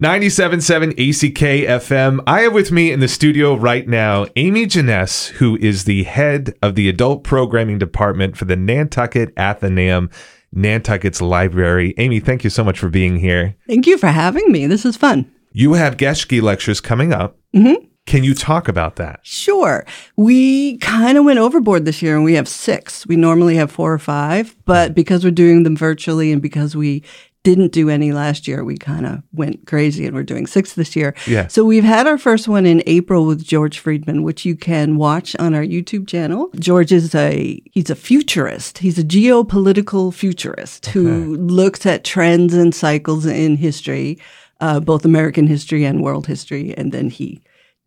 97.7 ACK FM. I have with me in the studio right now Amy Janess, who is the head of the adult programming department for the Nantucket Atheneum, Nantucket's library. Amy, thank you so much for being here. Thank you for having me. This is fun. You have Geschke lectures coming up. Mm-hmm. Can you talk about that? Sure. We kind of went overboard this year and we have six. We normally have four or five, but because we're doing them virtually and because we didn't do any last year, we kind of went crazy and we're doing six this year. Yeah. So we've had our first one in April with George Friedman, which you can watch on our YouTube channel. George is a he's a futurist. He's a geopolitical futurist who looks at trends and cycles in history, uh, both American history and world history, and then he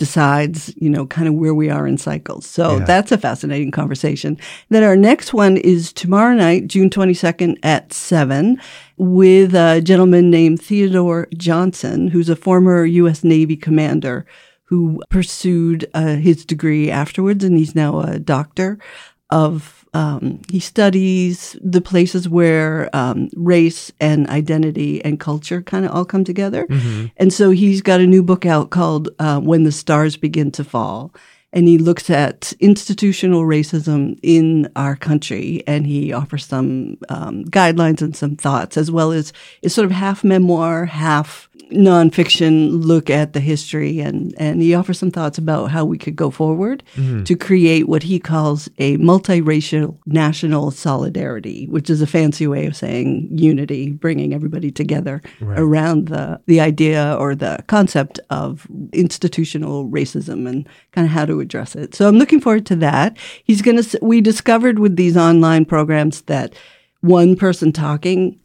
decides, you know, kind of where we are in cycles. So Yeah. that's a fascinating conversation. Then our next one is tomorrow night, June 22nd at 7, with a gentleman named Theodore Johnson, who's a former U.S. Navy commander who pursued uh, his degree afterwards, and he's now a doctor of um, he studies the places where um, race and identity and culture kind of all come together. And so he's got a new book out called uh, When the Stars Begin to Fall. And he looks at institutional racism in our country and he offers some um, guidelines and some thoughts, as well as it's sort of half memoir, half nonfiction look at the history. And, and he offers some thoughts about how we could go forward mm-hmm. to create what he calls a multiracial national solidarity, which is a fancy way of saying unity, bringing everybody together around the, the idea or the concept of institutional racism and kind of how to address it. So I'm looking forward to that. He's going to, we discovered with these online programs that one person talking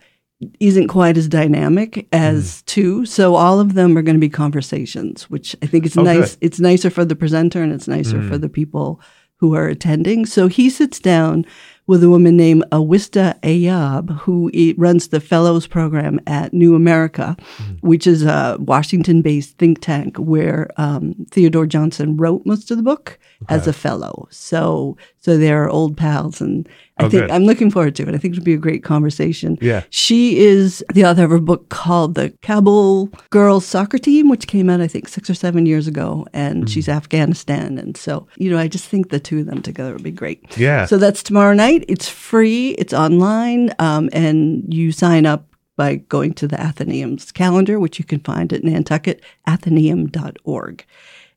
isn't quite as dynamic as mm. two. So all of them are going to be conversations, which I think is Oh, nice. good. It's nicer for the presenter and it's nicer for mm. the people who are attending. So he sits down with a woman named Awista Ayub, who runs the Fellows Program at New America, which is a Washington based think tank where um, Theodore Johnson wrote most of the book as a fellow. So, so they're old pals. And I Oh, think good. I'm looking forward to it. I think it'll be a great conversation. Yeah. She is the author of a book called The Kabul Girls Soccer Team, which came out, I think, six or seven years ago. And Mm. she's Afghanistan. And so, you know, I just think the two of them together would be great. Yeah. So that's tomorrow night. It's free, it's online, um, and you sign up by going to the Atheneum's calendar, which you can find at nantucketatheneum.org.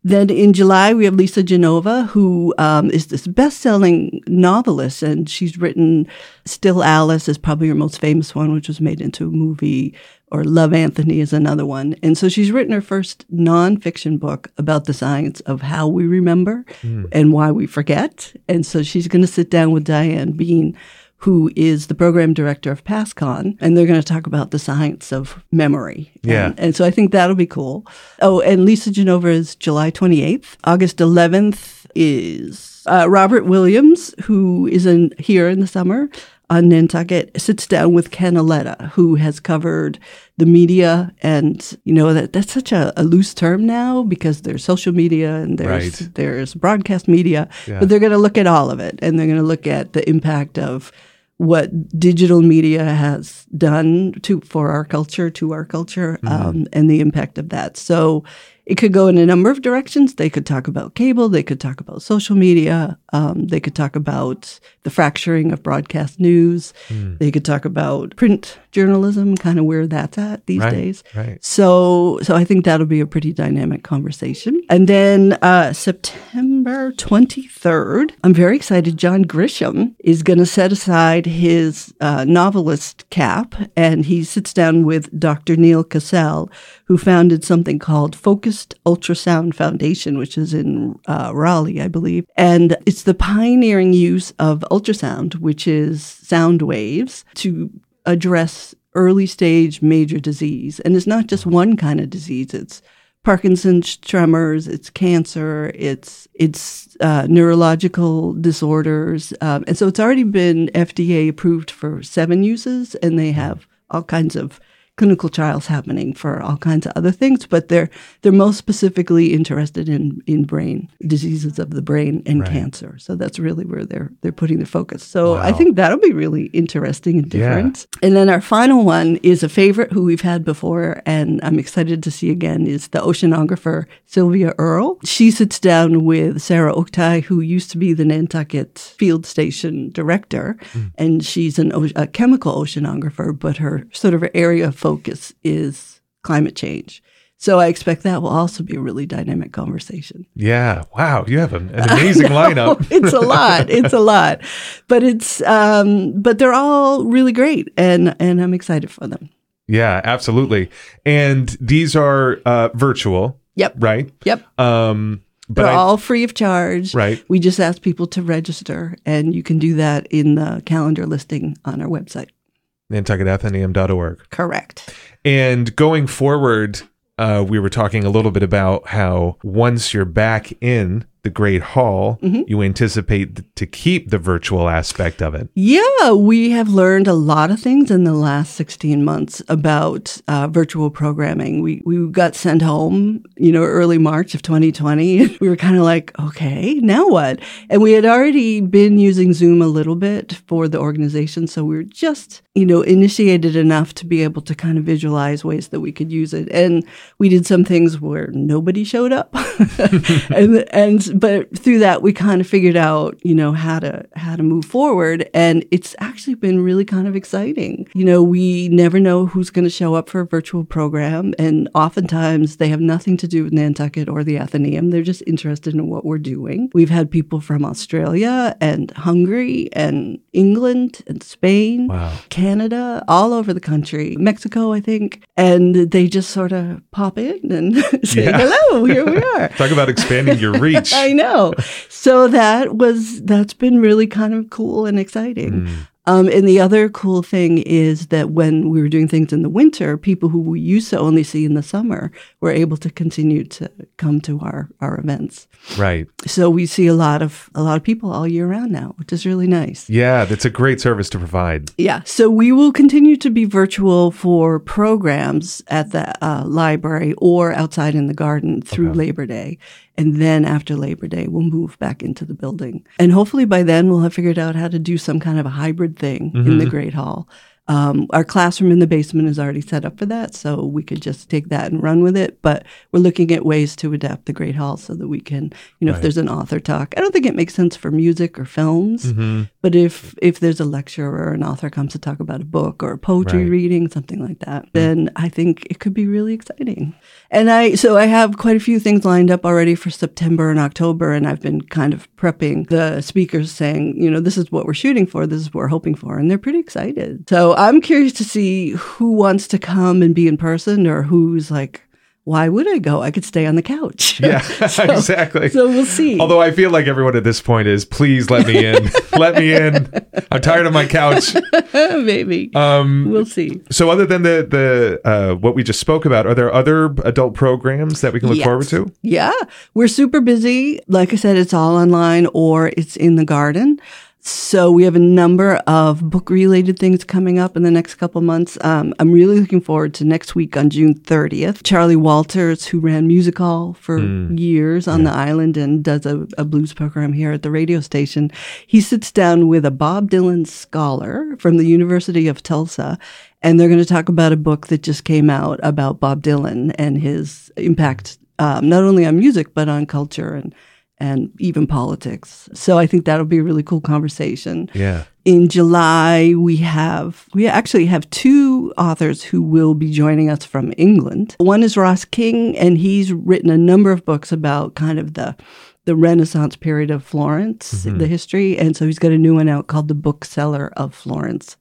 Then in July, we have Lisa Genova, who um, is this best-selling novelist, and she's written "Still Alice" is probably her most famous one, which was made into a movie, or "Love Anthony" is another one. And so she's written her first nonfiction book about the science of how we remember and why we forget. And so she's going to sit down with Diane Bean, who is the program director of PASCON, and they're going to talk about the science of memory. Yeah. And, and so I think that'll be cool. Oh, and Lisa Genova is July 28th. August 11th is uh, Robert Williams, who is in here in the summer on Nantucket, sits down with Ken Auletta, who has covered the media. And, you know, that that's such a, a loose term now because there's social media and there's, Right. there's broadcast media, Yeah. but they're going to look at all of it and they're going to look at the impact of what digital media has done to for our culture to our culture um, and the impact of that so it could go in a number of directions they could talk about cable they could talk about social media um, they could talk about the fracturing of broadcast news they could talk about print journalism kind of where that's at these Right, days right. so, so I think that'll be a pretty dynamic conversation. And then uh, September 23rd, I'm very excited. John Grisham is going to set aside his uh, novelist cap and he sits down with Dr. Neal Kassell, who founded something called Focused Ultrasound Foundation, which is in uh, Raleigh, I believe. And it's the pioneering use of ultrasound, which is sound waves, to address early stage major disease. And it's not just one kind of disease. It's Parkinson's, tremors, it's cancer, it's it's uh, neurological disorders, um, and so it's already been FDA approved for seven uses, and they have all kinds of clinical trials happening for all kinds of other things, but they're they're most specifically interested in in brain diseases of the brain and Right. cancer. So that's really where they're they're putting their focus. So I think that'll be really interesting and Yeah. different. And then our final one is a favorite who we've had before, and I'm excited to see again is the oceanographer Sylvia Earle. She sits down with Sarah Oktay, who used to be the Nantucket Field Station director, hmm. and she's an a chemical oceanographer, but her sort of area of focus is climate change. So I expect that will also be a really dynamic conversation. Yeah. Wow. You have an, an amazing lineup. it's a lot. It's a lot, but it's um, but they're all really great, and and I'm excited for them. Yeah, absolutely. And these are uh, virtual, Yep. right? Yep. Um, but They're I, all free of charge. Right. We just ask people to register, and you can do that in the calendar listing on our website. nantucketatheneum.org. Correct. And going forward, uh, we were talking a little bit about how once you're back in the Great Hall, Mm-hmm. you anticipate th- to keep the virtual aspect of it. Yeah, we have learned a lot of things in the last 16 months about uh, virtual programming. We, we got sent home, you know, early March of 2020. we were kind of like, okay, now what? And we had already been using Zoom a little bit for the organization. So we were just, you know, initiated enough to be able to kind of visualize ways that we could use it. And we did some things where nobody showed up. and, and, but through that, we kind of figured out, you know, how to, how to move forward. And it's actually been really kind of exciting. You know, we never know who's going to show up for a virtual program. And oftentimes they have nothing to do with Nantucket or the Atheneum. They're just interested in what we're doing. We've had people from Australia and Hungary and England and Spain. Wow. Canada, all over the country, Mexico, I think. And they just sort of pop in and say, Yeah. hello, here we are. Talk about expanding your reach. I know. So that was, that's been really kind of cool and exciting. Mm. Um, and the other cool thing is that when we were doing things in the winter, people who we used to only see in the summer were able to continue to come to our, our events. Right. So we see a lot of a lot of people all year round now, which is really nice. Yeah, that's a great service to provide. Yeah, so we will continue to be virtual for programs at the uh, library or outside in the garden through Labor Day. And then after Labor Day, we'll move back into the building. And hopefully by then, we'll have figured out how to do some kind of a hybrid thing in the mm-hmm. Great Hall. Um, our classroom in the basement is already set up for that, so we could just take that and run with it. But we're looking at ways to adapt the Great Hall so that we can, you know, if there's an author talk, I don't think it makes sense for music or films, but if if there's a lecture or an author comes to talk about a book or a poetry Right. reading, something like that, then I think it could be really exciting. And I so I have quite a few things lined up already for September and October, and I've been kind of prepping the speakers, saying, you know, this is what we're shooting for, this is what we're hoping for, and they're pretty excited. So I'm curious to see who wants to come and be in person, or who's like, why would I go? I could stay on the couch. Yeah, So- exactly. So we'll see. Although I feel like everyone at this point is, please let me in. let me in. I'm tired of my couch. Maybe Um, we'll see. so other than the the uh, what we just spoke about, are there other adult programs that we can look Yes. forward to? Yeah, we're super busy. Like I said, it's all online or it's in the garden. So we have a number of book related things coming up in the next couple months. Um, I'm really looking forward to next week on June 30th. Charlie Walters, who ran Music Hall for years on the island and does a, a blues program here at the radio station, he sits down with a Bob Dylan scholar from the University of Tulsa and they're going to talk about a book that just came out about Bob Dylan and his impact um, not only on music but on culture and and even politics. So I think that'll be a really cool conversation. Yeah. In July, we have we actually have two authors who will be joining us from England. One is Ross King, and he's written a number of books about kind of the the Renaissance period of Florence, mm-hmm. the history, and so he's got a new one out called The Bookseller of Florence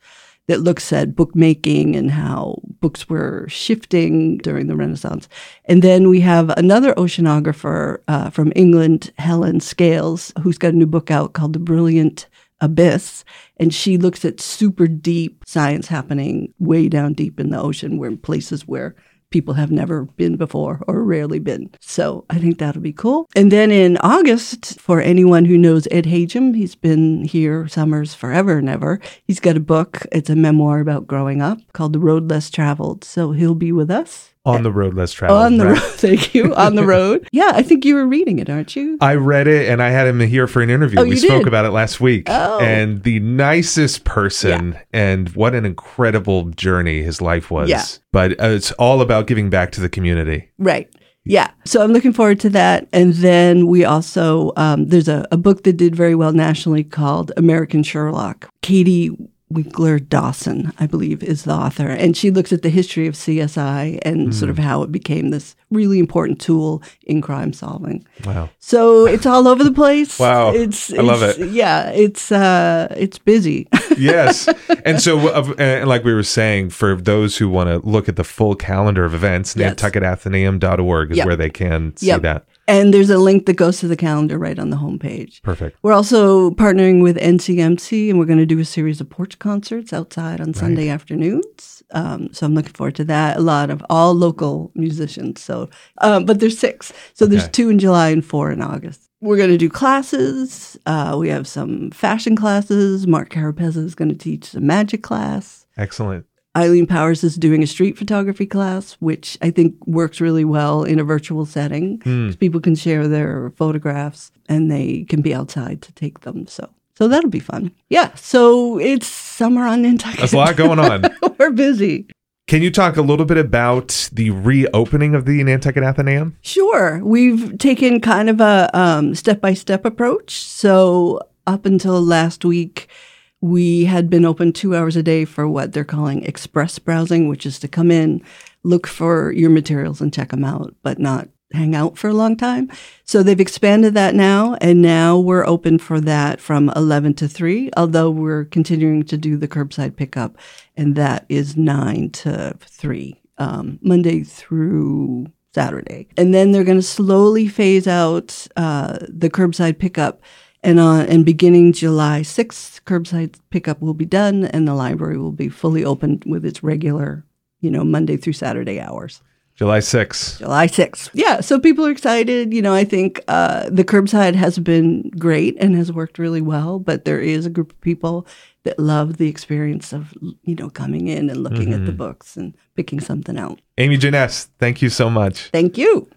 that looks at bookmaking and how books were shifting during the Renaissance. And then we have another oceanographer uh, from England, Helen Scales, who's got a new book out called The Brilliant Abyss. And she looks at super deep science happening way down deep in the ocean, where places where people have never been before or rarely been. So I think that'll be cool. And then in August, for anyone who knows Ed Hagem, he's been here summers forever and ever. He's got a book. It's a memoir about growing up called The Road Less Traveled. So he'll be with us. On the road less traveled. On the right? road. Thank you. On the road. Yeah, I think you were reading it, aren't you? I read it and I had him here for an interview. Oh, we spoke did? about it last week. Oh. And the nicest person and what an incredible journey his life was. Yeah. But uh, it's all about giving back to the community. Right. Yeah. So I'm looking forward to that. And then we also, um, there's a, a book that did very well nationally called American Sherlock. Katie Winkler Dawson, I believe, is the author. And she looks at the history of CSI and sort of how it became this really important tool in crime solving. Wow. So it's all over the place. Wow. It's, I love it. Yeah. It's, uh, it's busy. yes. And so, uh, and like we were saying, for those who want to look at the full calendar of events, Yes. nantucketatheneum.org is Yep. where they can see Yep. that. And there's a link that goes to the calendar right on the homepage. Perfect. We're also partnering with NCMC, and we're going to do a series of porch concerts outside on Sunday afternoons. Um, so I'm looking forward to that. A lot of all local musicians. So, um, but there's six. So there's two in July and four in August. We're going to do classes. Uh, we have some fashion classes. Mark Carapezza is going to teach a magic class. Excellent. Eileen Powers is doing a street photography class, which I think works really well in a virtual setting. Hmm. People can share their photographs and they can be outside to take them. So, so that'll be fun. Yeah. So it's summer on Nantucket. There's a lot going on. We're busy. Can you talk a little bit about the reopening of the Nantucket Atheneum? Sure. We've taken kind of a um, step-by-step approach. So up until last week, we had been open two hours a day for what they're calling express browsing, which is to come in, look for your materials and check them out, but not hang out for a long time. So they've expanded that now, and now we're open for that from 11 to 3, although we're continuing to do the curbside pickup, and that is 9 to 3, um, Monday through Saturday. And then they're going to slowly phase out uh, the curbside pickup. And, uh, and beginning July 6th, curbside pickup will be done and the library will be fully open with its regular, you know, Monday through Saturday hours. July 6th. July 6th. Yeah, so people are excited. You know, I think uh, the curbside has been great and has worked really well, but there is a group of people that love the experience of, you know, coming in and looking at the books and picking something out. Amy Janess, thank you so much. Thank you.